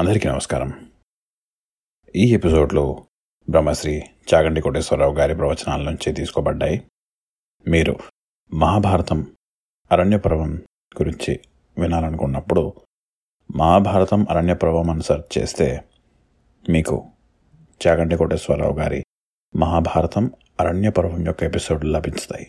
అందరికీ నమస్కారం. ఈ ఎపిసోడ్లో బ్రహ్మశ్రీ చాగంటి కోటేశ్వరరావు గారి ప్రవచనాల నుంచి తీసుకోబడ్డాయి. మీరు మహాభారతం అరణ్యపర్వం గురించి వినాలనుకున్నప్పుడు మహాభారతం అరణ్యపర్వం అని సెర్చ్ చేస్తే మీకు చాగంటి కోటేశ్వరరావు గారి మహాభారతం అరణ్యపర్వం యొక్క ఎపిసోడ్లు లభిస్తాయి